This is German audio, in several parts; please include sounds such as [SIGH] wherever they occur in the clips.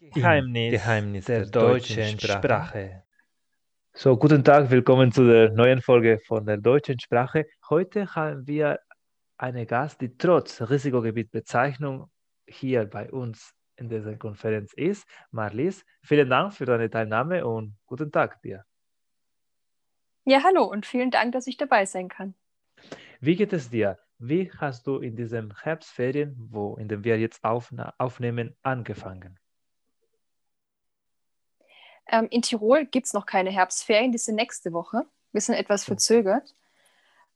Geheimnis, Geheimnis der, der deutschen Sprache. Sprache. So, guten Tag, willkommen zu der neuen Folge von der deutschen Sprache. Heute haben wir eine Gast, die trotz Risikogebietbezeichnung hier bei uns in dieser Konferenz ist, Marlies. Vielen Dank für deine Teilnahme und guten Tag dir. Ja, hallo und vielen Dank, dass ich dabei sein kann. Wie geht es dir? Wie hast du in diesem Herbstferien, wo in dem wir jetzt aufnehmen, angefangen? Ähm, in Tirol gibt es noch keine Herbstferien, die sind nächste Woche. Wir sind etwas verzögert.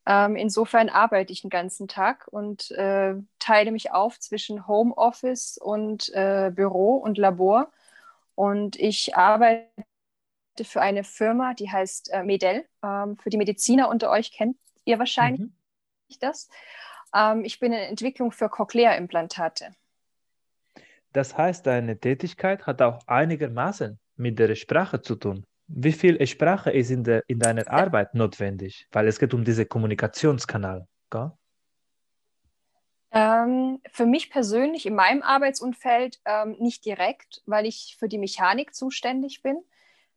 Ähm, insofern arbeite ich den ganzen Tag und äh, teile mich auf zwischen Homeoffice und äh, Büro und Labor. Und ich arbeite für eine Firma, die heißt äh, Medel. Ähm, für die Mediziner unter euch kennt ihr wahrscheinlich mhm. das. Ähm, ich bin in Entwicklung für Cochlea-Implantate. Das heißt, deine Tätigkeit hat auch einigermaßen mit der Sprache zu tun. Wie viel Sprache ist in, der, in deiner Arbeit notwendig? Weil es geht um diesen Kommunikationskanal. Gell? Ähm, für mich persönlich in meinem Arbeitsumfeld ähm, nicht direkt, weil ich für die Mechanik zuständig bin.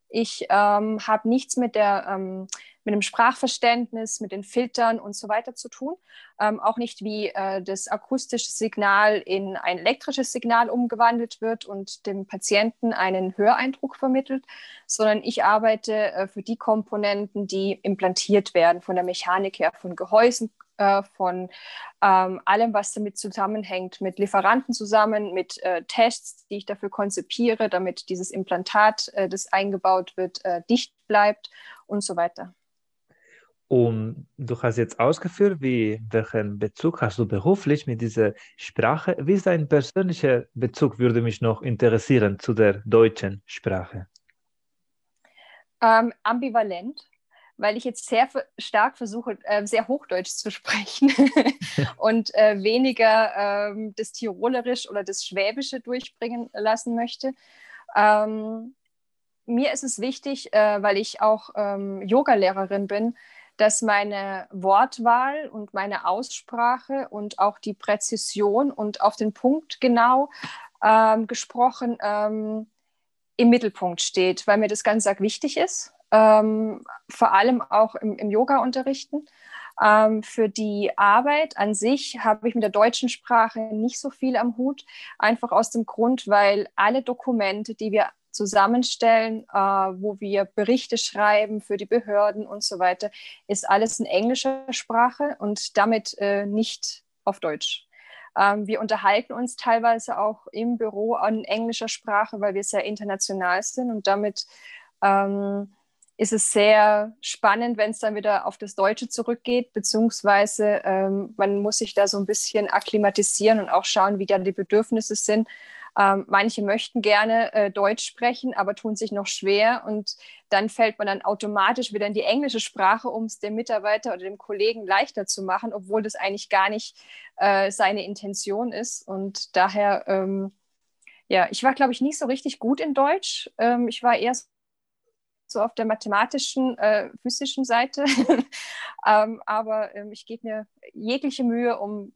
Ich ähm, habe nichts mit, der, ähm, mit dem Sprachverständnis, mit den Filtern und so weiter zu tun. Ähm, auch nicht, wie äh, das akustische Signal in ein elektrisches Signal umgewandelt wird und dem Patienten einen Höreindruck vermittelt, sondern ich arbeite äh, für die Komponenten, die implantiert werden, von der Mechanik her, von Gehäusen, äh, von ähm, allem, was damit zusammenhängt, mit Lieferanten zusammen, mit äh, Tests, die ich dafür konzipiere, damit dieses Implantat, äh, das eingebaut wird, äh, dicht bleibt und so weiter. Und du hast jetzt ausgeführt, wie, welchen Bezug hast du beruflich mit dieser Sprache? Wie ist dein persönlicher Bezug, würde mich noch interessieren, zu der deutschen Sprache? Ähm, ambivalent weil ich jetzt sehr stark versuche, äh, sehr Hochdeutsch zu sprechen [LAUGHS] und äh, weniger äh, das Tirolerisch oder das Schwäbische durchbringen lassen möchte. Ähm, mir ist es wichtig, äh, weil ich auch ähm, Yogalehrerin bin, dass meine Wortwahl und meine Aussprache und auch die Präzision und auf den Punkt genau ähm, gesprochen ähm, im Mittelpunkt steht, weil mir das ganz arg wichtig ist ähm, vor allem auch im, im Yoga-Unterrichten. Ähm, für die Arbeit an sich habe ich mit der deutschen Sprache nicht so viel am Hut, einfach aus dem Grund, weil alle Dokumente, die wir zusammenstellen, äh, wo wir Berichte schreiben für die Behörden und so weiter, ist alles in englischer Sprache und damit äh, nicht auf Deutsch. Ähm, wir unterhalten uns teilweise auch im Büro in englischer Sprache, weil wir sehr international sind und damit ähm, ist es sehr spannend, wenn es dann wieder auf das Deutsche zurückgeht, beziehungsweise ähm, man muss sich da so ein bisschen akklimatisieren und auch schauen, wie da die Bedürfnisse sind. Ähm, manche möchten gerne äh, Deutsch sprechen, aber tun sich noch schwer und dann fällt man dann automatisch wieder in die englische Sprache, um es dem Mitarbeiter oder dem Kollegen leichter zu machen, obwohl das eigentlich gar nicht äh, seine Intention ist. Und daher, ähm, ja, ich war, glaube ich, nicht so richtig gut in Deutsch. Ähm, ich war eher so so auf der mathematischen, äh, physischen Seite. [LAUGHS] ähm, aber ähm, ich gebe mir jegliche Mühe, um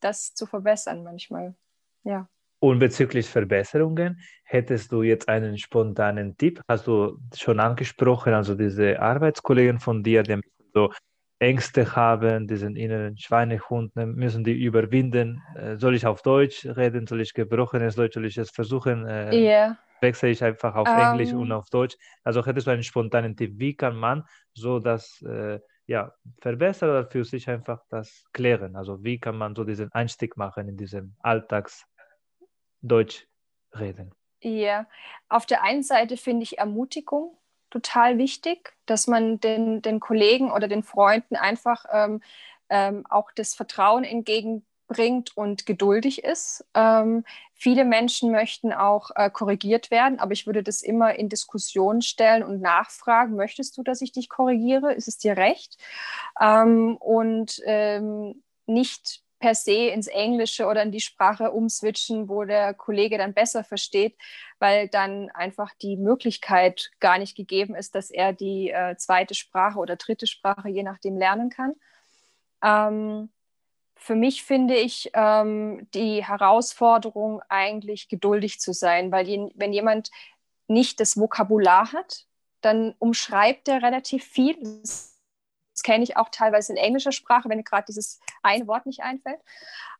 das zu verbessern manchmal. Ja. Und bezüglich Verbesserungen, hättest du jetzt einen spontanen Tipp? Hast du schon angesprochen, also diese Arbeitskollegen von dir, die so Ängste haben, diesen inneren Schweinehund, ne, müssen die überwinden? Äh, soll ich auf Deutsch reden? Soll ich gebrochenes Deutsch? Soll ich es versuchen? Äh, yeah wechsle ich einfach auf um, Englisch und ähm. auf Deutsch. Also hättest du einen spontanen Tipp, wie kann man so das äh, ja, verbessern oder für sich einfach das klären? Also wie kann man so diesen Einstieg machen in diesem Alltagsdeutsch reden? Ja, auf der einen Seite finde ich Ermutigung total wichtig, dass man den, den Kollegen oder den Freunden einfach ähm, ähm, auch das Vertrauen entgegen bringt und geduldig ist. Ähm, viele Menschen möchten auch äh, korrigiert werden, aber ich würde das immer in Diskussion stellen und nachfragen, möchtest du, dass ich dich korrigiere? Ist es dir recht? Ähm, und ähm, nicht per se ins Englische oder in die Sprache umswitchen, wo der Kollege dann besser versteht, weil dann einfach die Möglichkeit gar nicht gegeben ist, dass er die äh, zweite Sprache oder dritte Sprache je nachdem lernen kann. Ähm, für mich finde ich ähm, die Herausforderung eigentlich geduldig zu sein, weil je, wenn jemand nicht das Vokabular hat, dann umschreibt er relativ viel. Das, kenne ich auch teilweise in englischer Sprache, wenn gerade dieses eine Wort nicht einfällt.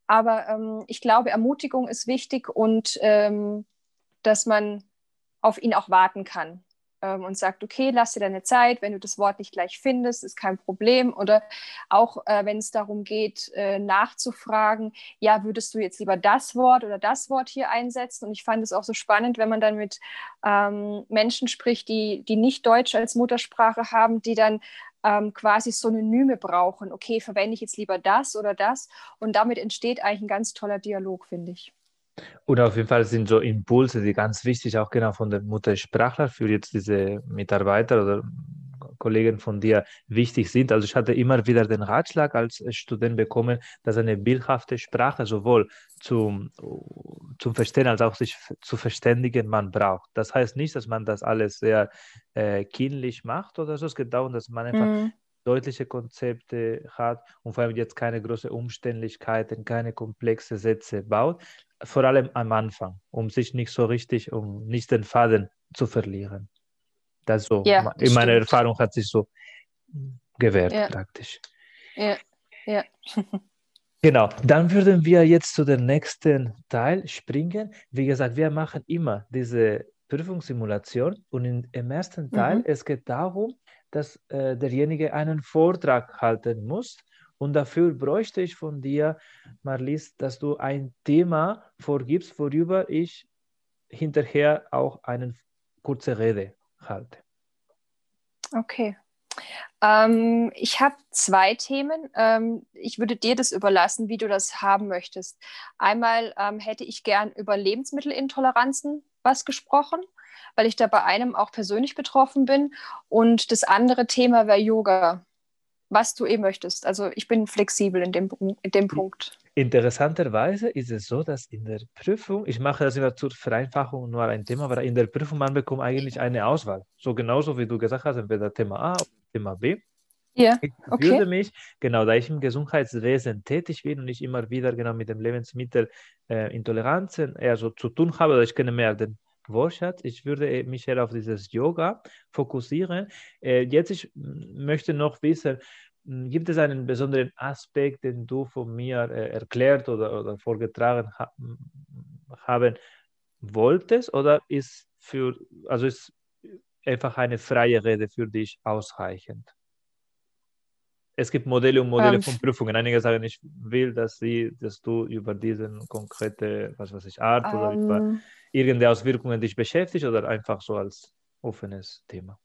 Aber ähm, ich glaube, Ermutigung ist wichtig und ähm, dass man auf ihn auch warten kann ähm, und sagt, okay, lass dir deine Zeit, wenn du das Wort nicht gleich findest, ist kein Problem. Oder auch äh, wenn es darum geht, äh, nachzufragen, ja, würdest du jetzt lieber das Wort oder das Wort hier einsetzen? Und ich fand es auch so spannend, wenn man dann mit ähm, Menschen spricht, die, die nicht Deutsch als Muttersprache haben, die dann ähm, quasi Synonyme brauchen. Okay, verwende ich jetzt lieber das oder das? Und damit entsteht eigentlich ein ganz toller Dialog, finde ich. Und auf jeden Fall sind so Impulse, die ganz wichtig auch genau von der Muttersprachler für jetzt diese Mitarbeiter oder Kollegen von dir wichtig sind. Also ich hatte immer wieder den Ratschlag als Student bekommen, dass eine bildhafte Sprache sowohl zum, zum Verstehen als auch sich zu verständigen man braucht. Das heißt nicht, dass man das alles sehr äh, kindlich macht oder so. Es geht darum, dass man einfach mhm deutliche Konzepte hat und vor allem jetzt keine große Umständlichkeiten, keine komplexe Sätze baut, vor allem am Anfang, um sich nicht so richtig, um nicht den Faden zu verlieren. Das so, ja, in stimmt. meiner Erfahrung hat sich so gewährt ja. praktisch. Ja, ja. [LAUGHS] Genau, dann würden wir jetzt zu dem nächsten Teil springen. Wie gesagt, wir machen immer diese Prüfungssimulation und in, im ersten Teil, mhm. es geht darum, dass äh, derjenige einen Vortrag halten muss und dafür bräuchte ich von dir, Marlies, dass du ein Thema vorgibst, worüber ich hinterher auch eine kurze Rede halte. Okay. Ähm, ich habe zwei Themen. Ähm, ich würde dir das überlassen, wie du das haben möchtest. Einmal ähm, hätte ich gern über Lebensmittelintoleranzen was gesprochen, weil ich da bei einem auch persönlich betroffen bin. Und das andere Thema wäre Yoga was du eben möchtest. Also ich bin flexibel in dem, in dem Punkt. Interessanterweise ist es so, dass in der Prüfung, ich mache das immer zur Vereinfachung nur ein Thema, aber in der Prüfung man bekommt eigentlich eine Auswahl. So genauso wie du gesagt hast, entweder Thema A oder Thema B. Ja, ich okay. würde mich, genau, da ich im Gesundheitswesen tätig bin und ich immer wieder genau mit dem Lebensmittelintoleranzen äh, eher so zu tun habe, oder ich kenne mehr den Wortschatz. Ich würde mich eher auf dieses Yoga fokussieren. Äh, jetzt ich möchte noch wissen, gibt es einen besonderen Aspekt, den du von mir äh, erklärt oder, oder vorgetragen ha hm, haben wolltest oder ist für also ist einfach eine freie Rede für dich ausreichend? Es gibt Modelle und Modelle ähm, von Prüfungen. Einige sagen, ich will, dass sie, dass du über diesen konkrete, was weiß ich, Art um, oder über ähm, irgendeine Auswirkungen dich beschäftigt oder einfach so als offenes Thema?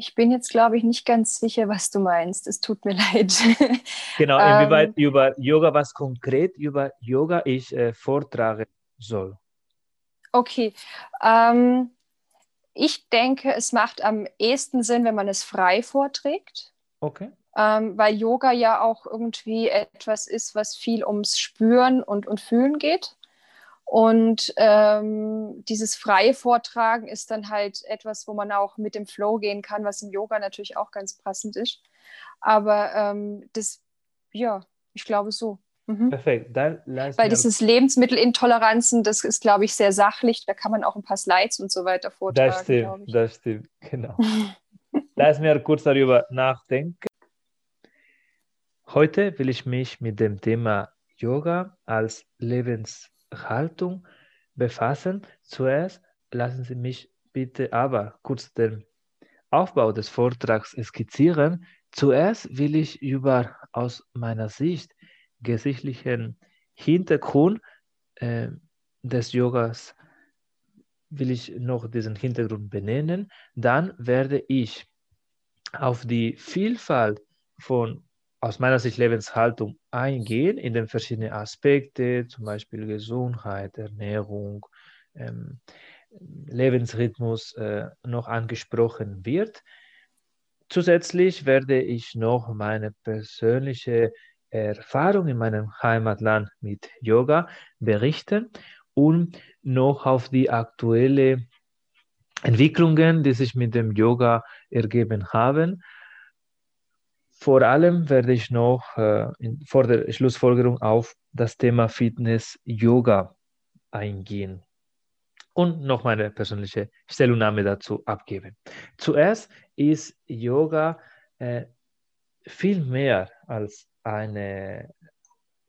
Ich bin jetzt, glaube ich, nicht ganz sicher, was du meinst. Es tut mir [LAUGHS] leid. Genau, inwieweit ähm, über Yoga, was konkret über Yoga ich äh, vortragen soll. Okay. Ähm, ich denke, es macht am ehesten Sinn, wenn man es frei vorträgt. Okay. Ähm, weil Yoga ja auch irgendwie etwas ist, was viel ums Spüren und, und Fühlen geht. Und ähm, dieses freie Vortragen ist dann halt etwas, wo man auch mit dem Flow gehen kann, was im Yoga natürlich auch ganz passend ist. Aber ähm, das, ja, ich glaube so. Mhm. Perfekt. Dann Weil dieses Lebensmittelintoleranzen, das ist, glaube ich, sehr sachlich. Da kann man auch ein paar Slides und so weiter vortragen. Das stimmt, das stimmt, genau. [LAUGHS] Lass mir kurz darüber nachdenken. Heute will ich mich mit dem Thema Yoga als Lebens Haltung befassen. Zuerst lassen Sie mich bitte aber kurz den Aufbau des Vortrags skizzieren. Zuerst will ich über aus meiner Sicht gesichtlichen Hintergrund äh, des Yogas will ich noch diesen Hintergrund benennen. Dann werde ich auf die Vielfalt von aus meiner Sicht Lebenshaltung eingehen in den verschiedenen Aspekten, zum Beispiel Gesundheit, Ernährung, ähm, Lebensrhythmus äh, noch angesprochen wird. Zusätzlich werde ich noch meine persönliche Erfahrung in meinem Heimatland mit Yoga berichten und noch auf die aktuellen Entwicklungen, die sich mit dem Yoga ergeben haben vor allem werde ich noch äh, in, vor der Schlussfolgerung auf das Thema Fitness Yoga eingehen und noch meine persönliche Stellungnahme dazu abgeben. Zuerst ist Yoga äh, viel mehr als eine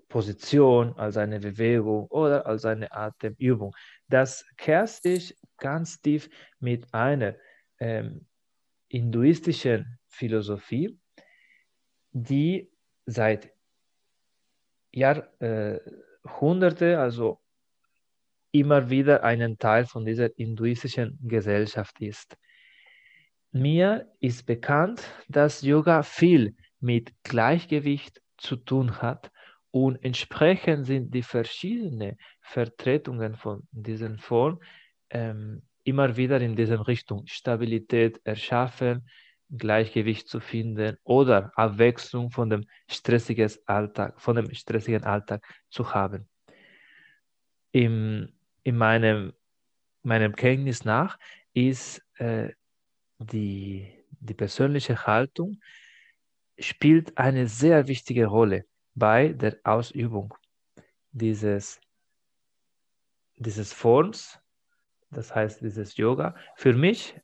Position, als eine Bewegung oder als eine Atemübung. Das kehrt sich ganz tief mit einer ähm, hinduistischen Philosophie, die seit Jahrhunderte, äh, also immer wieder einen Teil von dieser hinduistischen Gesellschaft ist. Mir ist bekannt, dass Yoga viel mit Gleichgewicht zu tun hat und entsprechend sind die verschiedenen Vertretungen von diesen Formen ähm, immer wieder in dieser Richtung Stabilität erschaffen, Gleichgewicht zu finden oder Abwechslung von dem stressigen Alltag, von dem stressigen Alltag zu haben. Im, in meinem, meinem Kenntnis nach ist äh, die, die persönliche Haltung spielt eine sehr wichtige Rolle bei der Ausübung dieses, dieses Forms, das heißt dieses Yoga. Für mich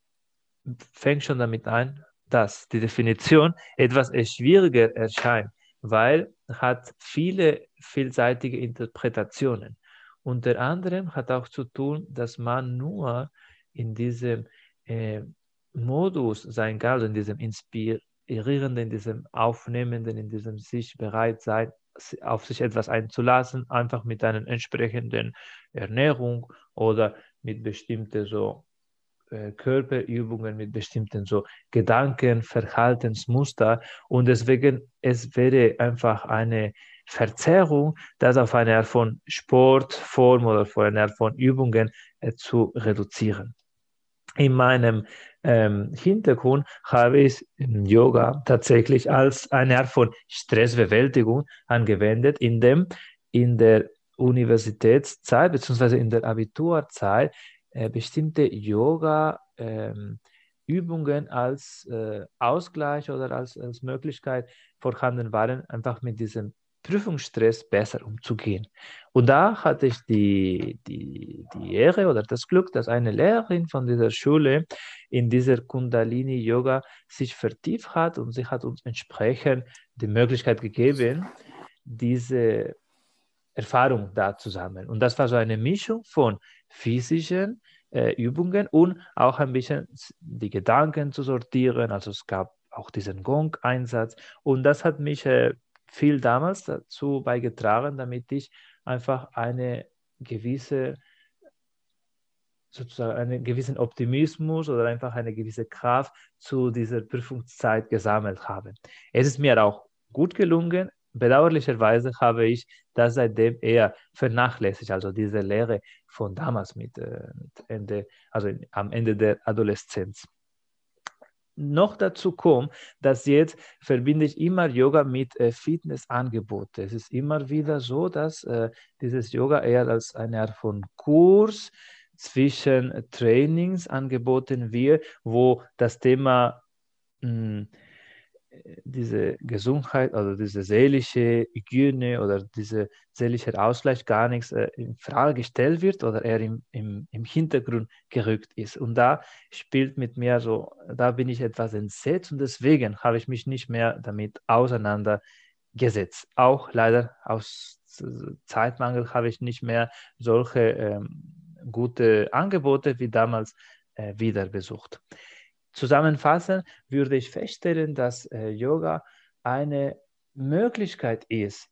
fängt schon damit an, dass die Definition etwas schwieriger erscheint, weil hat viele vielseitige Interpretationen. Unter anderem hat auch zu tun, dass man nur in diesem äh, Modus sein kann, in diesem Inspir Inspirierenden, in diesem Aufnehmenden, in diesem sich bereit sein, auf sich etwas einzulassen, einfach mit einer entsprechenden Ernährung oder mit bestimmten so äh, Körperübungen, mit bestimmten so Gedanken, Verhaltensmuster und deswegen es wäre einfach eine Verzerrung, das auf eine Art von Sportform oder von einer Art von Übungen äh, zu reduzieren. In meinem ähm, Hintergrund habe ich Yoga tatsächlich als eine Art von Stressbewältigung angewendet, indem in der Universitätszeit bzw. in der Abiturzeit äh, bestimmte Yoga ähm, als äh, Ausgleich oder als, als Möglichkeit vorhanden waren, einfach mit diesem Prüfungsstress besser umzugehen. Und da hatte ich die, die, die Ehre oder das Glück, dass eine Lehrerin von dieser Schule in dieser Kundalini-Yoga sich vertieft hat und sie hat uns entsprechend die Möglichkeit gegeben, diese Erfahrung da zu sammeln. Und das war so eine Mischung von physischen äh, Übungen und auch ein bisschen die Gedanken zu sortieren. Also es gab auch diesen Gong-Einsatz und das hat mich äh, viel damals dazu beigetragen, damit ich einfach eine gewisse sozusagen einen gewissen Optimismus oder einfach eine gewisse Kraft zu dieser Prüfungszeit gesammelt habe. Es ist mir auch gut gelungen. Bedauerlicherweise habe ich das seitdem eher vernachlässigt, also diese Lehre von damals mit, äh, mit Ende, also am Ende der Adoleszenz noch dazu kommt, dass jetzt verbinde ich immer Yoga mit äh, Fitnessangebote. Es ist immer wieder so, dass äh, dieses Yoga eher als eine Art von Kurs zwischen Trainings angeboten wird, wo das Thema mh, hm, diese Gesundheit oder diese seelische Hygiene oder diese seelische Ausgleich gar nichts äh, in Frage gestellt wird oder er im, im, im Hintergrund gerückt ist. Und da spielt mit mir so, da bin ich etwas entsetzt und deswegen habe ich mich nicht mehr damit auseinandergesetzt. Auch leider aus Zeitmangel habe ich nicht mehr solche ähm, gute Angebote wie damals äh, wieder besucht. Zusammenfassend würde ich feststellen, dass äh, Yoga eine Möglichkeit ist,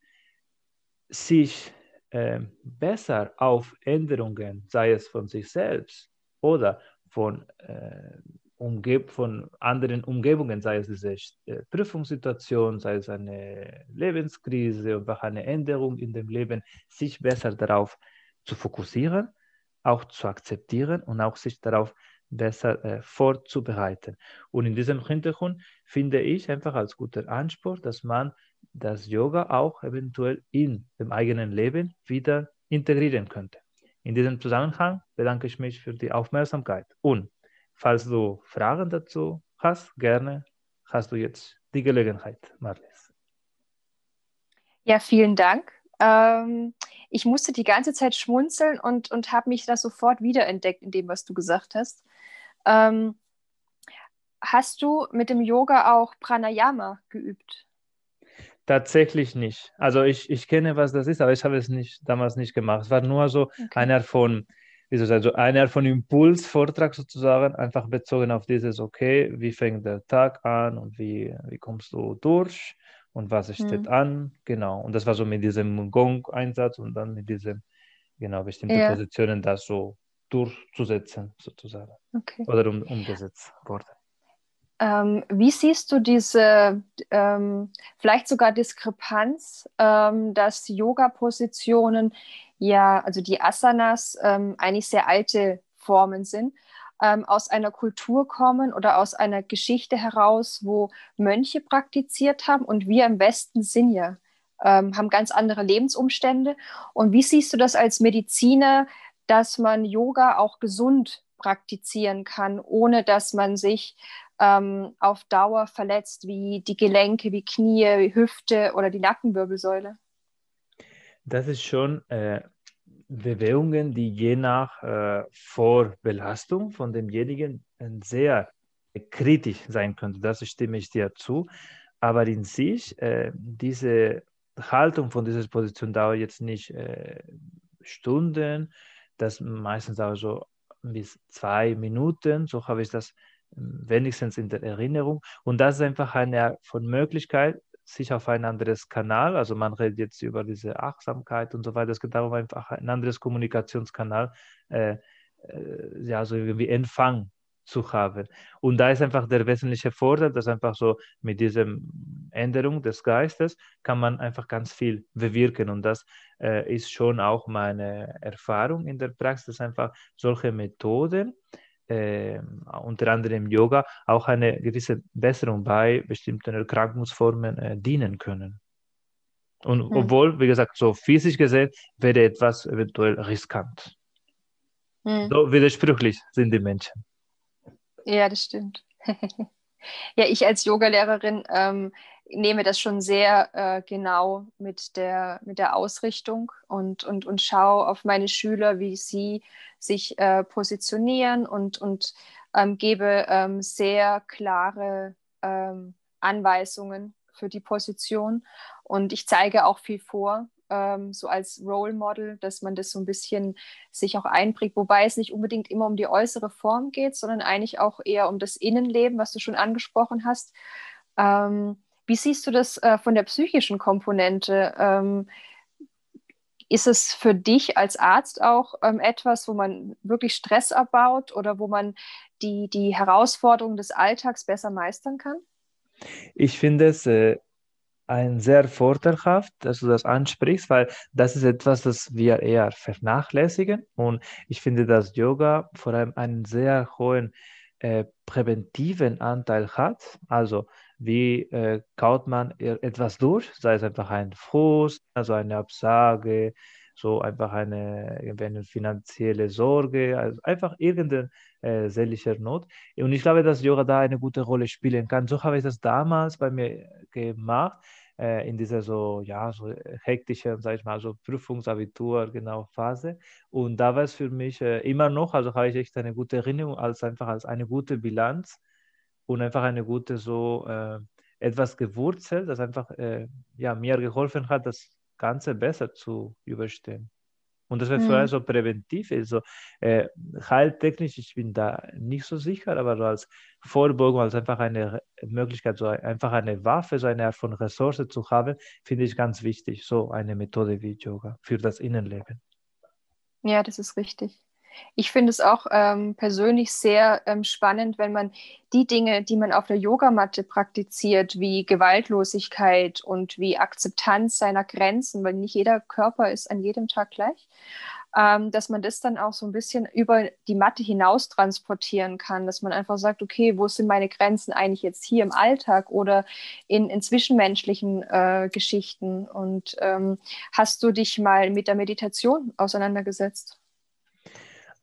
sich äh, besser auf Änderungen, sei es von sich selbst oder von, äh, Umgeb von anderen Umgebungen, sei es diese äh, Prüfungssituation, sei es eine Lebenskrise oder eine Änderung in dem Leben, sich besser darauf zu fokussieren, auch zu akzeptieren und auch sich darauf zu besser äh, vorzubereiten. Und in diesem Hintergrund finde ich einfach als guter Anspruch, dass man das Yoga auch eventuell in dem eigenen Leben wieder integrieren könnte. In diesem Zusammenhang bedanke ich mich für die Aufmerksamkeit. Und falls du Fragen dazu hast, gerne hast du jetzt die Gelegenheit, Marlies. Ja, vielen Dank. Ähm, ich musste die ganze Zeit schmunzeln und, und habe mich da sofort wiederentdeckt in dem, was du gesagt hast. Ähm, hast du mit dem Yoga auch Pranayama geübt? Tatsächlich nicht. Also ich, ich kenne, was das ist, aber ich habe es nicht, damals nicht gemacht. Es war nur so okay. einer von, wie soll ich sagen, so einer von Impulsvortrag sozusagen, einfach bezogen auf dieses, okay, wie fängt der Tag an und wie, wie kommst du durch und was steht mhm. an, genau. Und das war so mit diesem Gong-Einsatz und dann mit diesem, genau, bestimmte ja. Positionen das so durchzusetzen, sozusagen. Okay. Oder um, umgesetzt wurde. Ähm, wie siehst du diese ähm, vielleicht sogar Diskrepanz, ähm, dass Yoga-Positionen ja, also die Asanas, ähm, eigentlich sehr alte Formen sind, ähm, aus einer Kultur kommen oder aus einer Geschichte heraus, wo Mönche praktiziert haben und wir im Westen sind ja, ähm, haben ganz andere Lebensumstände. Und wie siehst du das als Mediziner, dass man Yoga auch gesund praktizieren kann, ohne dass man sich ähm, auf Dauer verletzt, wie die Gelenke, wie Knie, wie Hüfte oder die Nackenwirbelsäule? Das ist schon äh, Bewegungen, die je nach äh, Vorbelastung von demjenigen äh, sehr kritisch sein können. Das stimme ich dir zu. Aber in sich, äh, diese Haltung von dieser Position dauert jetzt nicht äh, Stunden, das meistens auch so bis zwei Minuten, so habe ich das wenigstens in der Erinnerung. Und das ist einfach eine von Möglichkeit, sich auf ein anderes Kanal, also man redet jetzt über diese Achtsamkeit und so weiter, es geht darum, einfach ein anderes Kommunikationskanal, äh, äh, ja, so irgendwie Empfang zu haben. Und da ist einfach der wesentliche Vorteil, dass einfach so mit dieser Änderung des Geistes kann man einfach ganz viel bewirken. Und das äh, ist schon auch meine Erfahrung in der Praxis, dass einfach solche Methoden, äh, unter anderem Yoga, auch eine gewisse Besserung bei bestimmten Erkrankungsformen äh, dienen können. Und hm. obwohl, wie gesagt, so physisch gesehen wäre etwas eventuell riskant. Hm. So widersprüchlich sind die Menschen. Ja, das stimmt. [LAUGHS] ja, ich als Yogalehrerin ähm, nehme das schon sehr äh, genau mit der, mit der Ausrichtung und, und, und schaue auf meine Schüler, wie sie sich äh, positionieren und, und ähm, gebe ähm, sehr klare ähm, Anweisungen für die Position. Und ich zeige auch viel vor, ähm, so als Role Model, dass man das so ein bisschen sich auch einprägt, wobei es nicht unbedingt immer um die äußere Form geht, sondern eigentlich auch eher um das Innenleben, was du schon angesprochen hast. Ähm, wie siehst du das äh, von der psychischen Komponente? Ähm, ist es für dich als Arzt auch ähm, etwas, wo man wirklich Stress abbaut oder wo man die, die Herausforderungen des Alltags besser meistern kann? Ich finde es äh, ein sehr vorteilhaft, dass du das ansprichst, weil das ist etwas, das wir eher vernachlässigen. Und ich finde, dass Yoga vor allem einen sehr hohen äh, präventiven Anteil hat. Also wie äh, kaut man etwas durch, sei es einfach ein Frust, also eine Absage, so einfach eine, eine finanzielle Sorge, also einfach irgendeine äh, seelische Not. Und ich glaube, dass Yoga da eine gute Rolle spielen kann. So habe ich das damals bei mir gemacht, äh, in dieser so, ja, so hektischen, sag ich mal, so Prüfungsabitur, genau, Phase. Und da war es für mich äh, immer noch, also habe ich echt eine gute Erinnerung, als einfach als eine gute Bilanz und einfach eine gute so äh, etwas gewurzelt, das einfach äh, ja, mir geholfen hat, das Ganze besser zu überstehen. Und das wäre mhm. vorher so präventiv ist. So, äh, heiltechnisch, ich bin da nicht so sicher, aber so als Vorbeugung, als einfach eine Möglichkeit, so einfach eine Waffe, so eine Art von Ressource zu haben, finde ich ganz wichtig. So eine Methode wie Yoga für das Innenleben. Ja, das ist richtig. Ich finde es auch ähm, persönlich sehr ähm, spannend, wenn man die Dinge, die man auf der Yogamatte praktiziert, wie Gewaltlosigkeit und wie Akzeptanz seiner Grenzen, weil nicht jeder Körper ist an jedem Tag gleich, ähm, dass man das dann auch so ein bisschen über die Matte hinaus transportieren kann, dass man einfach sagt, okay, wo sind meine Grenzen eigentlich jetzt hier im Alltag oder in, in zwischenmenschlichen äh, Geschichten? Und ähm, hast du dich mal mit der Meditation auseinandergesetzt?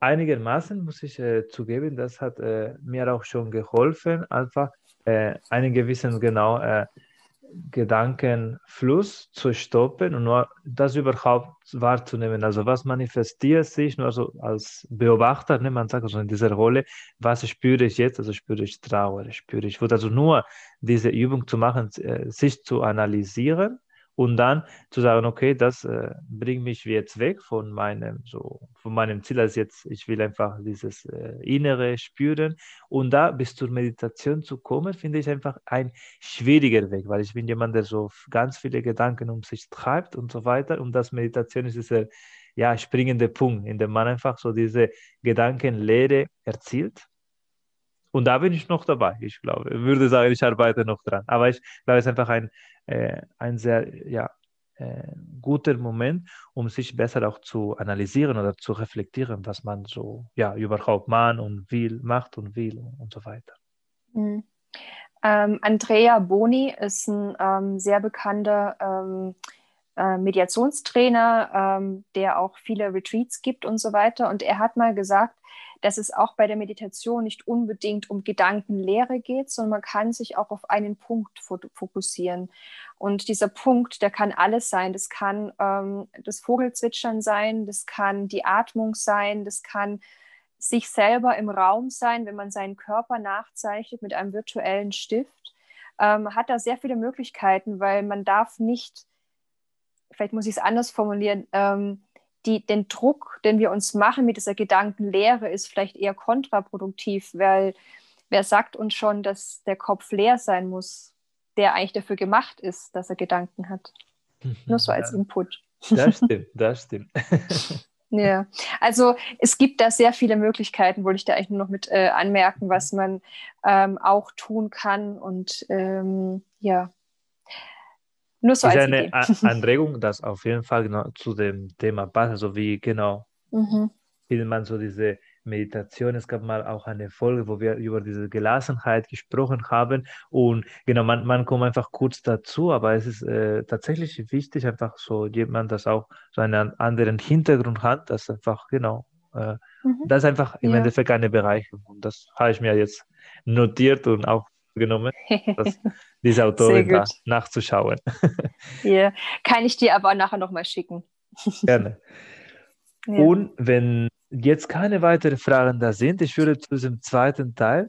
Einigermaßen muss ich äh, zugeben, das hat äh, mir auch schon geholfen, einfach äh, einen gewissen, genau, äh, Gedankenfluss zu stoppen und nur das überhaupt wahrzunehmen. Also was manifestiert sich nur so als Beobachter, ne? man sagt also in dieser Rolle, was spüre ich jetzt? Also spüre ich Trauer, spüre ich Wut. Also nur diese Übung zu machen, äh, sich zu analysieren und dann zu sagen, okay, das äh, bringt mich jetzt weg von meinem, so, von meinem Ziel, als jetzt, ich will einfach dieses äh, Innere spüren. Und da bis zur Meditation zu kommen, finde ich einfach ein schwieriger Weg, weil ich bin jemand, der so ganz viele Gedanken um sich treibt und so weiter. Und das Meditation ist dieser ja, springende Punkt, in dem man einfach so diese Gedankenlehre erzielt. Und da bin ich noch dabei, ich glaube. Ich würde sagen, ich arbeite noch dran. Aber ich glaube, es ist einfach ein äh, ein sehr ja, äh, guter Moment, um sich besser auch zu analysieren oder zu reflektieren, was man so ja, überhaupt man und will, macht und will und so weiter. Mhm. Ähm, Andrea Boni ist ein ähm, sehr bekannter ähm, äh, Mediationstrainer, ähm, der auch viele Retreats gibt und so weiter. Und er hat mal gesagt, dass es auch bei der Meditation nicht unbedingt um Gedankenlehre geht, sondern man kann sich auch auf einen Punkt fokussieren. Und dieser Punkt, der kann alles sein. Das kann ähm, das Vogelzwitschern sein, das kann die Atmung sein, das kann sich selber im Raum sein, wenn man seinen Körper nachzeichnet mit einem virtuellen Stift. Ähm, hat da sehr viele Möglichkeiten, weil man darf nicht, vielleicht muss ich es anders formulieren, ähm, die, den Druck, den wir uns machen mit dieser Gedankenlehre, ist vielleicht eher kontraproduktiv, weil wer sagt uns schon, dass der Kopf leer sein muss, der eigentlich dafür gemacht ist, dass er Gedanken hat? Nur so als. Input. Das [LAUGHS] stimmt, das stimmt. [LAUGHS] Ja, also es gibt da sehr viele Möglichkeiten, wollte ich da eigentlich nur noch mit äh, anmerken, was man ähm, auch tun kann. Und ähm, ja, nur so ist als eine Idee. [LAUGHS] Anregung, das auf jeden Fall genau zu dem Thema passt, also wie genau mhm. man so diese Meditation. Es gab mal auch eine Folge, wo wir über diese Gelassenheit gesprochen haben und genau, man, man kommt einfach kurz dazu, aber es ist äh, tatsächlich wichtig, einfach so jemand, das auch so einen anderen Hintergrund hat, das einfach genau äh, mhm. das ist einfach im ja. Endeffekt eine Bereicherung. Und das habe ich mir jetzt notiert und auch genommen, das, [LAUGHS] diese Autorin da nachzuschauen. [LAUGHS] Ja, kann ich dir aber nachher nochmal schicken. [LAUGHS] Gerne. Ja. Und wenn jetzt keine weiteren Fragen da sind, ich würde zu diesem zweiten Teil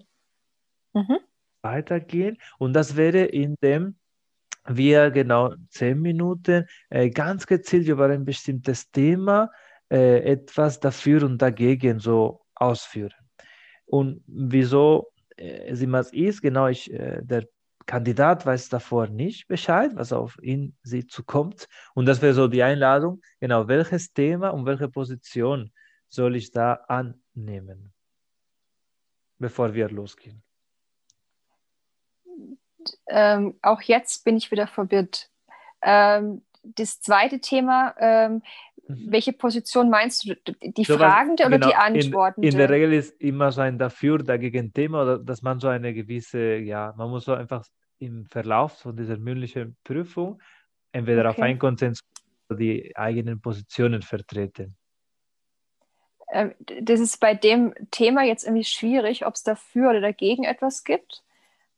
mhm. weitergehen. Und das wäre, indem wir genau zehn Minuten äh, ganz gezielt über ein bestimmtes Thema äh, etwas dafür und dagegen so ausführen. Und wieso äh, ist, genau, ich, äh, der Kandidat weiß davor nicht Bescheid, was auf ihn sie zukommt. Und das wäre so die Einladung, genau, welches Thema und welche Position soll ich da annehmen, bevor wir losgehen? Ähm, auch jetzt bin ich wieder verwirrt. Ähm, das zweite Thema, ähm. Welche Position meinst du? Die so fragende was, oder genau, die antwortende? In, in, der Regel ist immer so ein dafür, dagegen Thema, oder dass man so eine gewisse, ja, man muss so einfach im Verlauf von dieser mündlichen Prüfung entweder okay. auf einen Konsens oder die eigenen Positionen vertreten. Ähm, das ist bei dem Thema jetzt irgendwie schwierig, ob es dafür oder dagegen etwas gibt,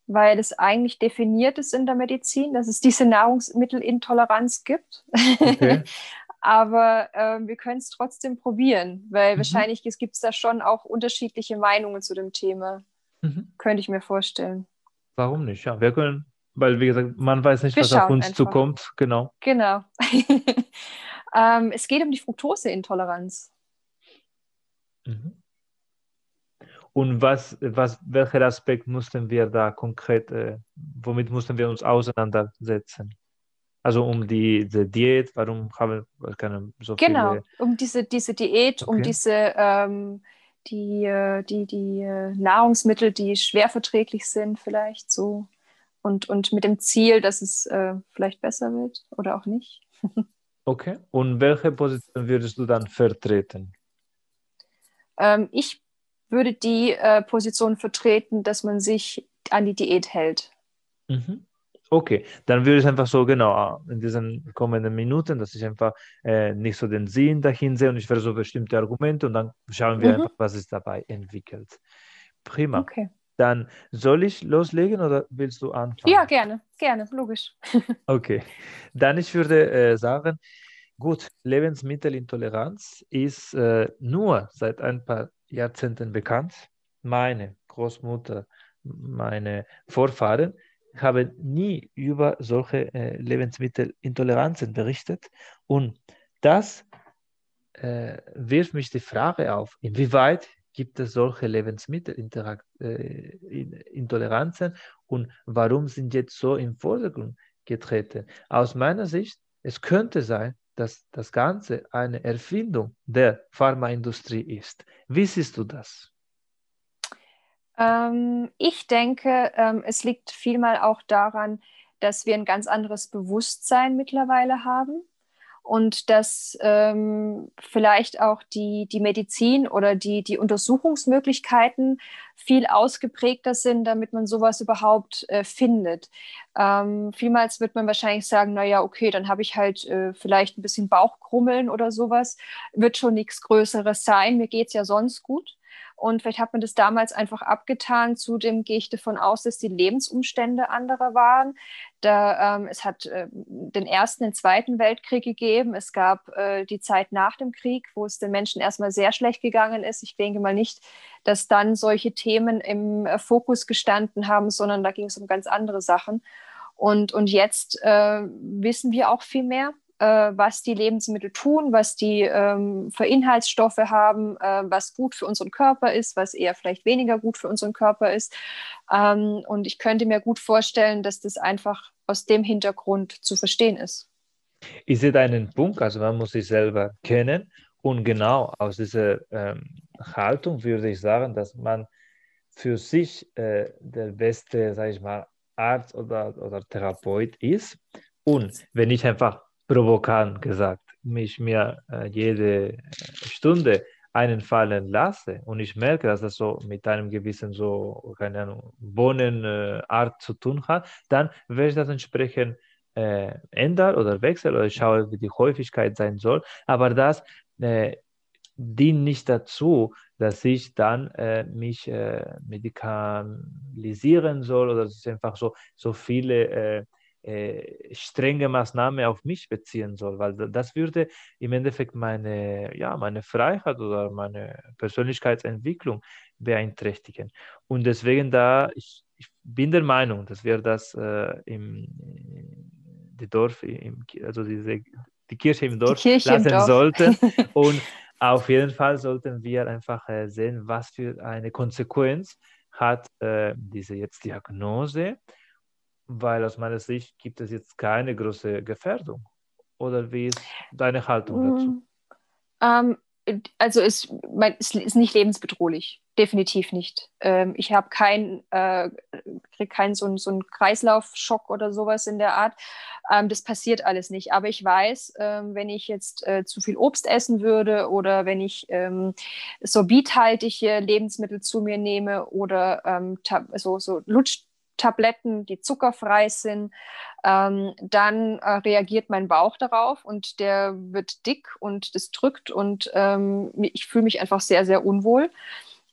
weil es eigentlich definiert ist in der Medizin, dass es diese Nahrungsmittelintoleranz gibt. Okay. [LAUGHS] [LAUGHS] aber äh, wir können es trotzdem probieren, weil mhm. wahrscheinlich gibt es da schon auch unterschiedliche Meinungen zu dem Thema. Mhm. Könnte ich mir vorstellen. Warum nicht? Ja, wir können, weil wie gesagt, man weiß nicht, wir was auf uns einfach. zukommt. Genau. Genau. [LAUGHS] ähm, es geht um die Fructoseintoleranz. Mhm. Und was, was, welcher Aspekt mussten wir da konkret, äh, womit mussten wir uns auseinandersetzen? Also um die, die Diät, warum haben wir keine so Genau, viele... um diese, diese Diät, okay. um diese ähm, die, äh, die, die äh, Nahrungsmittel, die schwer verträglich sind, vielleicht so. Und, und mit dem Ziel, dass es äh, vielleicht besser wird oder auch nicht. [LAUGHS] okay. Und welche Position würdest du dann vertreten? Ähm, ich würde die äh, Position vertreten, dass man sich an die Diät hält. Mhm. Okay, dann würde ich einfach so genau in diesen kommenden Minuten, dass ich einfach äh, nicht so den Sinn dahin sehe und ich so bestimmte Argumente und dann schauen wir mhm. einfach, was sich dabei entwickelt. Prima. Okay. Dann soll ich loslegen oder willst du anfangen? Ja, gerne, gerne, logisch. [LAUGHS] okay, dann ich würde äh, sagen, gut, Lebensmittelintoleranz ist äh, nur seit ein paar Jahrzehnten bekannt. Meine Großmutter, meine Vorfahren haben nie über solche äh, Lebensmittelintoleranzen berichtet. Und das äh, wirft mich die Frage auf, inwieweit gibt es solche Lebensmittelintoleranzen äh, und warum sind jetzt so im Vordergrund getreten? Aus meiner Sicht, es könnte sein, dass das Ganze eine Erfindung der Pharmaindustrie ist. Wie siehst du das? Ähm, ich denke, ähm, es liegt vielmal auch daran, dass wir ein ganz anderes Bewusstsein mittlerweile haben und dass ähm, vielleicht auch die, die Medizin oder die, die Untersuchungsmöglichkeiten viel ausgeprägter sind, damit man sowas überhaupt äh, findet. Ähm, vielmals wird man wahrscheinlich sagen, naja, okay, dann habe ich halt äh, vielleicht ein bisschen Bauchkrummeln oder sowas, wird schon nichts Größeres sein, mir geht es ja sonst gut. Und vielleicht hat man das damals einfach abgetan. Zudem gehe ich davon aus, dass die Lebensumstände andere waren. Da, ähm, es hat äh, den Ersten und Zweiten Weltkrieg gegeben. Es gab äh, die Zeit nach dem Krieg, wo es den Menschen erstmal sehr schlecht gegangen ist. Ich denke mal nicht, dass dann solche Themen im äh, Fokus gestanden haben, sondern da ging es um ganz andere Sachen. Und, und jetzt äh, wissen wir auch viel mehr was die Lebensmittel tun, was die ähm, für Inhaltsstoffe haben, äh, was gut für unseren Körper ist, was eher vielleicht weniger gut für unseren Körper ist. Ähm, und ich könnte mir gut vorstellen, dass das einfach aus dem Hintergrund zu verstehen ist. Ich sehe einen Punkt, also man muss sich selber kennen und genau aus dieser ähm, Haltung würde ich sagen, dass man für sich äh, der beste, sage ich mal, Arzt oder, oder Therapeut ist. Und wenn ich einfach provokant gesagt, mich mir äh, jede Stunde einen fallen lasse und ich merke, dass das so mit einem gewissen so, keine Ahnung, Bohnenart äh, zu tun hat, dann werde ich das entsprechend äh, ändern oder wechseln oder schaue, wie die Häufigkeit sein soll. Aber das äh, dient nicht dazu, dass ich dann äh, mich äh, medikalisieren soll oder dass ich einfach so, so viele äh, strenge Maßnahme auf mich beziehen soll, weil das würde im Endeffekt meine, ja, meine Freiheit oder meine Persönlichkeitsentwicklung beeinträchtigen. Und deswegen da, ich, ich bin der Meinung, dass wir das äh, im die Dorf, im, also diese, die Kirche im Dorf Kirche lassen im Dorf. sollten. [LAUGHS] Und auf jeden Fall sollten wir einfach äh, sehen, was für eine Konsequenz hat äh, diese jetzt Diagnose weil aus meiner Sicht gibt es jetzt keine große Gefährdung. Oder wie ist deine Haltung dazu? Mm, ähm, also es, mein, es, ist nicht lebensbedrohlich, definitiv nicht. Ähm, ich habe keinen äh, krieg keinen so, so einen Kreislaufschock oder sowas in der Art. Ähm, das passiert alles nicht. Aber ich weiß, ähm, wenn ich jetzt äh, zu viel Obst essen würde oder wenn ich ähm, sorbithaltige Lebensmittel zu mir nehme oder ähm, so, so Lutsch Tabletten, die zuckerfrei sind, ähm, dann äh, reagiert mein Bauch darauf und der wird dick und das drückt und ähm, ich fühle mich einfach sehr, sehr unwohl.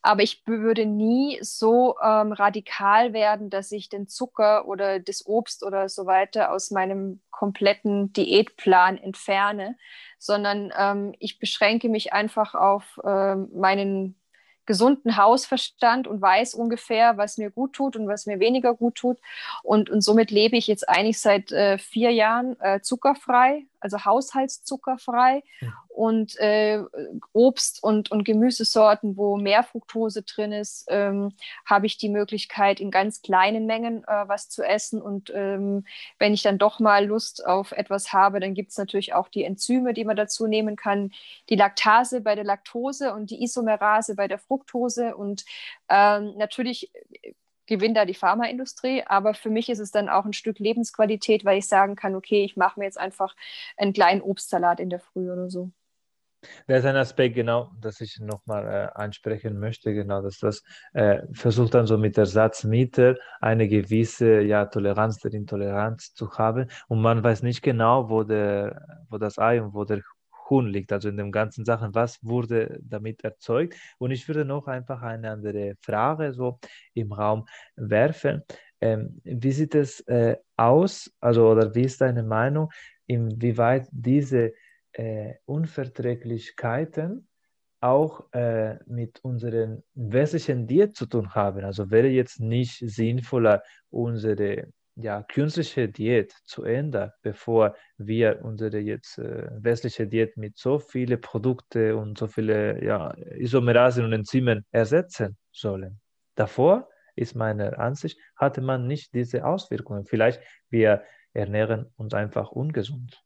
Aber ich würde nie so ähm, radikal werden, dass ich den Zucker oder das Obst oder so weiter aus meinem kompletten Diätplan entferne, sondern ähm, ich beschränke mich einfach auf ähm, meinen gesunden Hausverstand und weiß ungefähr, was mir gut tut und was mir weniger gut tut. Und, und somit lebe ich jetzt eigentlich seit äh, vier Jahren äh, zuckerfrei, also haushaltszuckerfrei mhm. und äh, Obst- und, und Gemüsesorten, wo mehr Fructose drin ist, ähm, habe ich die Möglichkeit, in ganz kleinen Mengen äh, was zu essen. Und ähm, wenn ich dann doch mal Lust auf etwas habe, dann gibt es natürlich auch die Enzyme, die man dazu nehmen kann. Die Laktase bei der Laktose und die Isomerase bei der Fructose. Und ähm, natürlich gewinnt da die Pharmaindustrie. Aber für mich ist es dann auch ein Stück Lebensqualität, weil ich sagen kann, okay, ich mache mir jetzt einfach einen kleinen Obstsalat in der Früh oder so. Das ist ein Aspekt, genau, das ich nochmal äh, ansprechen möchte, genau, dass das äh, versucht dann so mit Ersatzmittel eine gewisse ja, Toleranz der Intoleranz zu haben und man weiß nicht genau, wo, der, wo das Ei und wo der Huhn liegt, also in den ganzen Sachen, was wurde damit erzeugt. Und ich würde noch einfach eine andere Frage so im Raum werfen. Ähm, wie sieht es äh, aus, also oder wie ist deine Meinung, inwieweit diese äh, Unverträglichkeiten auch äh, mit unseren westlichen Diät zu tun haben. Also wäre jetzt nicht sinnvoller, unsere ja, künstliche Diät zu ändern, bevor wir unsere jetzt äh, westliche Diät mit so vielen Produkten und so viele ja, Isomerasien und Enzymen ersetzen sollen. Davor ist meine Ansicht, hatte man nicht diese Auswirkungen. Vielleicht wir ernähren uns einfach ungesund.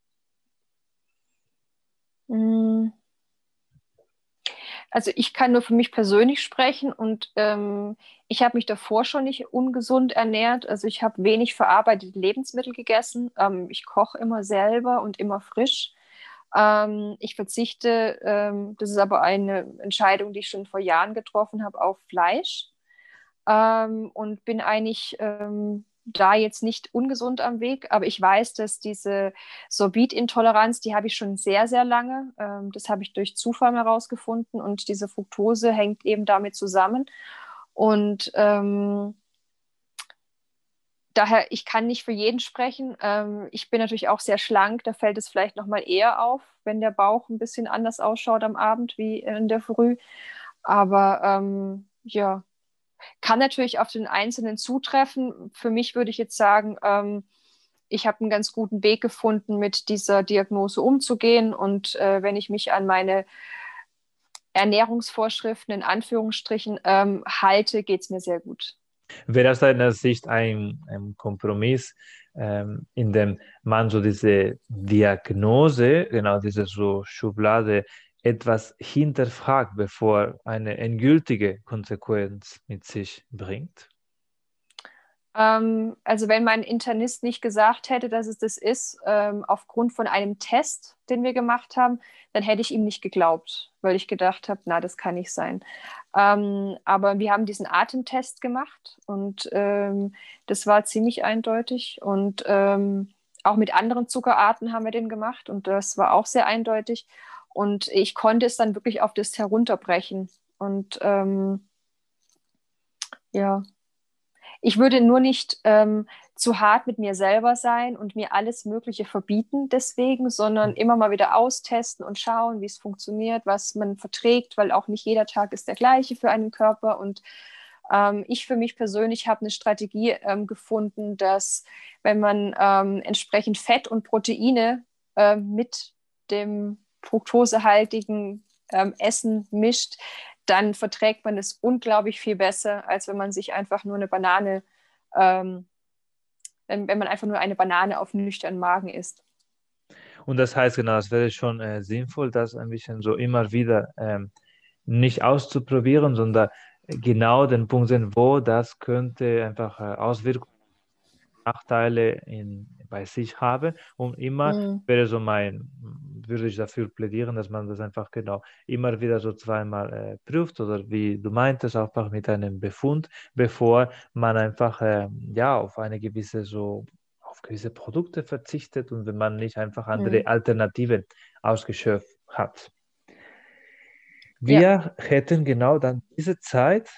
Mm. Also ich kann nur für mich persönlich sprechen und ähm, ich habe mich davor schon nicht ungesund ernährt. Also ich habe wenig verarbeitete Lebensmittel gegessen. Ähm, ich koche immer selber und immer frisch. Ähm, ich verzichte, ähm, das ist aber eine Entscheidung, die ich schon vor Jahren getroffen habe, auf Fleisch ähm, und bin eigentlich ähm, da jetzt nicht ungesund am Weg, aber ich weiß, dass diese Sorbitintoleranz, die habe ich schon sehr, sehr lange. Ähm, das habe ich durch Zufall herausgefunden und diese Fructose hängt eben damit zusammen. Und ähm, daher, ich kann nicht für jeden sprechen. Ähm, ich bin natürlich auch sehr schlank, da fällt es vielleicht nochmal eher auf, wenn der Bauch ein bisschen anders ausschaut am Abend wie in der Früh. Aber ähm, ja, kann natürlich auf den Einzelnen zutreffen. Für mich würde ich jetzt sagen, ähm, ich habe einen ganz guten Weg gefunden, mit dieser Diagnose umzugehen. Und äh, wenn ich mich an meine Ernährungsvorschriften in Anführungsstrichen ähm, halte, geht es mir sehr gut. Wäre aus deiner Sicht ein, ein Kompromiss, ähm, in dem man so diese Diagnose, genau diese so Schublade etwas hinterfragt, bevor eine endgültige Konsequenz mit sich bringt? Ähm, also wenn mein Internist nicht gesagt hätte, dass es das ist, ähm, aufgrund von einem Test, den wir gemacht haben, dann hätte ich ihm nicht geglaubt, weil ich gedacht habe, na, das kann nicht sein. Ähm, aber wir haben diesen Atemtest gemacht und das war ziemlich eindeutig und auch mit anderen Zuckerarten haben wir den gemacht und das war auch sehr eindeutig. Und ich konnte es dann wirklich auf das herunterbrechen. Und ähm, ja, ich würde nur nicht ähm, zu hart mit mir selber sein und mir alles Mögliche verbieten deswegen, sondern mhm. immer mal wieder austesten und schauen, wie es funktioniert, was man verträgt, weil auch nicht jeder Tag ist der gleiche für einen Körper. Und ähm, ich für mich persönlich habe eine Strategie ähm, gefunden, dass wenn man ähm, entsprechend Fett und Proteine äh, mit dem fruktosehaltigen ähm, Essen mischt, dann verträgt man es unglaublich viel besser, als wenn man sich einfach nur eine Banane, ähm, wenn, wenn man einfach nur eine Banane auf nüchternen Magen isst. Und das heißt genau, es wäre schon äh, sinnvoll, das ein bisschen so immer wieder ähm, nicht auszuprobieren, sondern genau den Punkt sehen, wo das könnte einfach äh, Auswirkungen, Nachteile in, bei sich haben. Und immer mhm. wäre so mein, würde ich dafür plädieren, dass man das einfach genau immer wieder so zweimal äh, prüft oder wie du meintest, einfach mit einem Befund, bevor man einfach äh, ja auf eine gewisse so auf gewisse Produkte verzichtet und wenn man nicht einfach andere mhm. Alternativen ausgeschöpft hat. Wir ja. hätten genau dann diese Zeit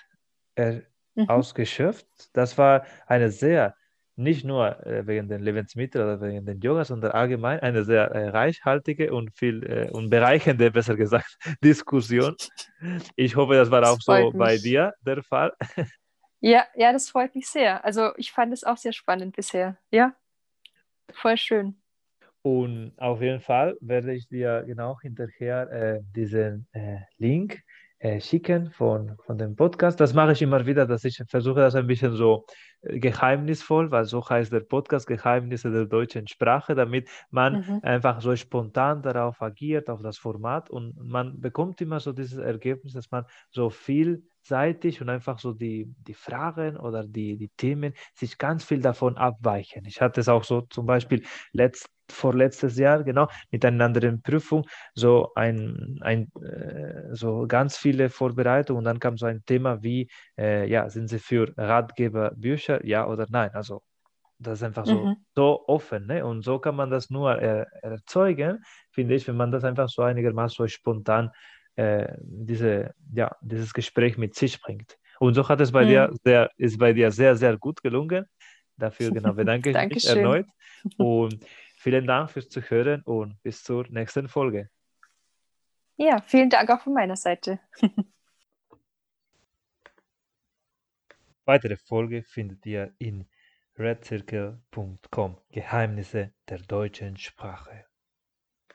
äh, mhm. ausgeschöpft. Das war eine sehr nicht nur äh, wegen den Lebensmitteln oder wegen den Yoga, sondern allgemein eine sehr äh, reichhaltige und viel äh, und bereichernde, [LAUGHS] besser gesagt, Diskussion. Ich hoffe, das war das auch so mich. bei dir der Fall. Ja, ja, das freut mich sehr. Also ich fand es auch sehr spannend bisher. Ja, voll schön. Und auf jeden Fall werde ich dir genau hinterher äh, diesen äh, Link äh, schicken von, von dem Podcast. Das mache ich immer wieder, dass ich versuche, das ein bisschen so äh, geheimnisvoll, weil so heißt der Podcast Geheimnisse der deutschen Sprache, damit man mhm. einfach so spontan darauf agiert, auf das Format und man bekommt immer so dieses Ergebnis, dass man so vielseitig und einfach so die, die Fragen oder die, die Themen sich ganz viel davon abweichen. Ich hatte es auch so zum Beispiel letzt, vorletztes Jahr, genau, mit einer anderen Prüfung, so ein, ein äh, so ganz viele Vorbereitungen und dann kam so ein Thema wie, äh, ja, sind Sie für Ratgeberbücher, ja oder nein? Also das ist einfach so, mhm. so offen. Ne? Und so kann man das nur äh, erzeugen, finde ich, wenn man das einfach so einigermaßen so spontan äh, diese, ja, dieses Gespräch mit sich bringt. Und so hat es bei mhm. dir sehr, ist bei dir sehr, sehr gut gelungen. Dafür genau bedanke ich mich [LAUGHS] erneut. Und vielen Dank fürs Zuhören und bis zur nächsten Folge. Ja, vielen Dank auch von meiner Seite. [LAUGHS] Weitere Folge findet ihr in redcircle.com Geheimnisse der deutschen Sprache.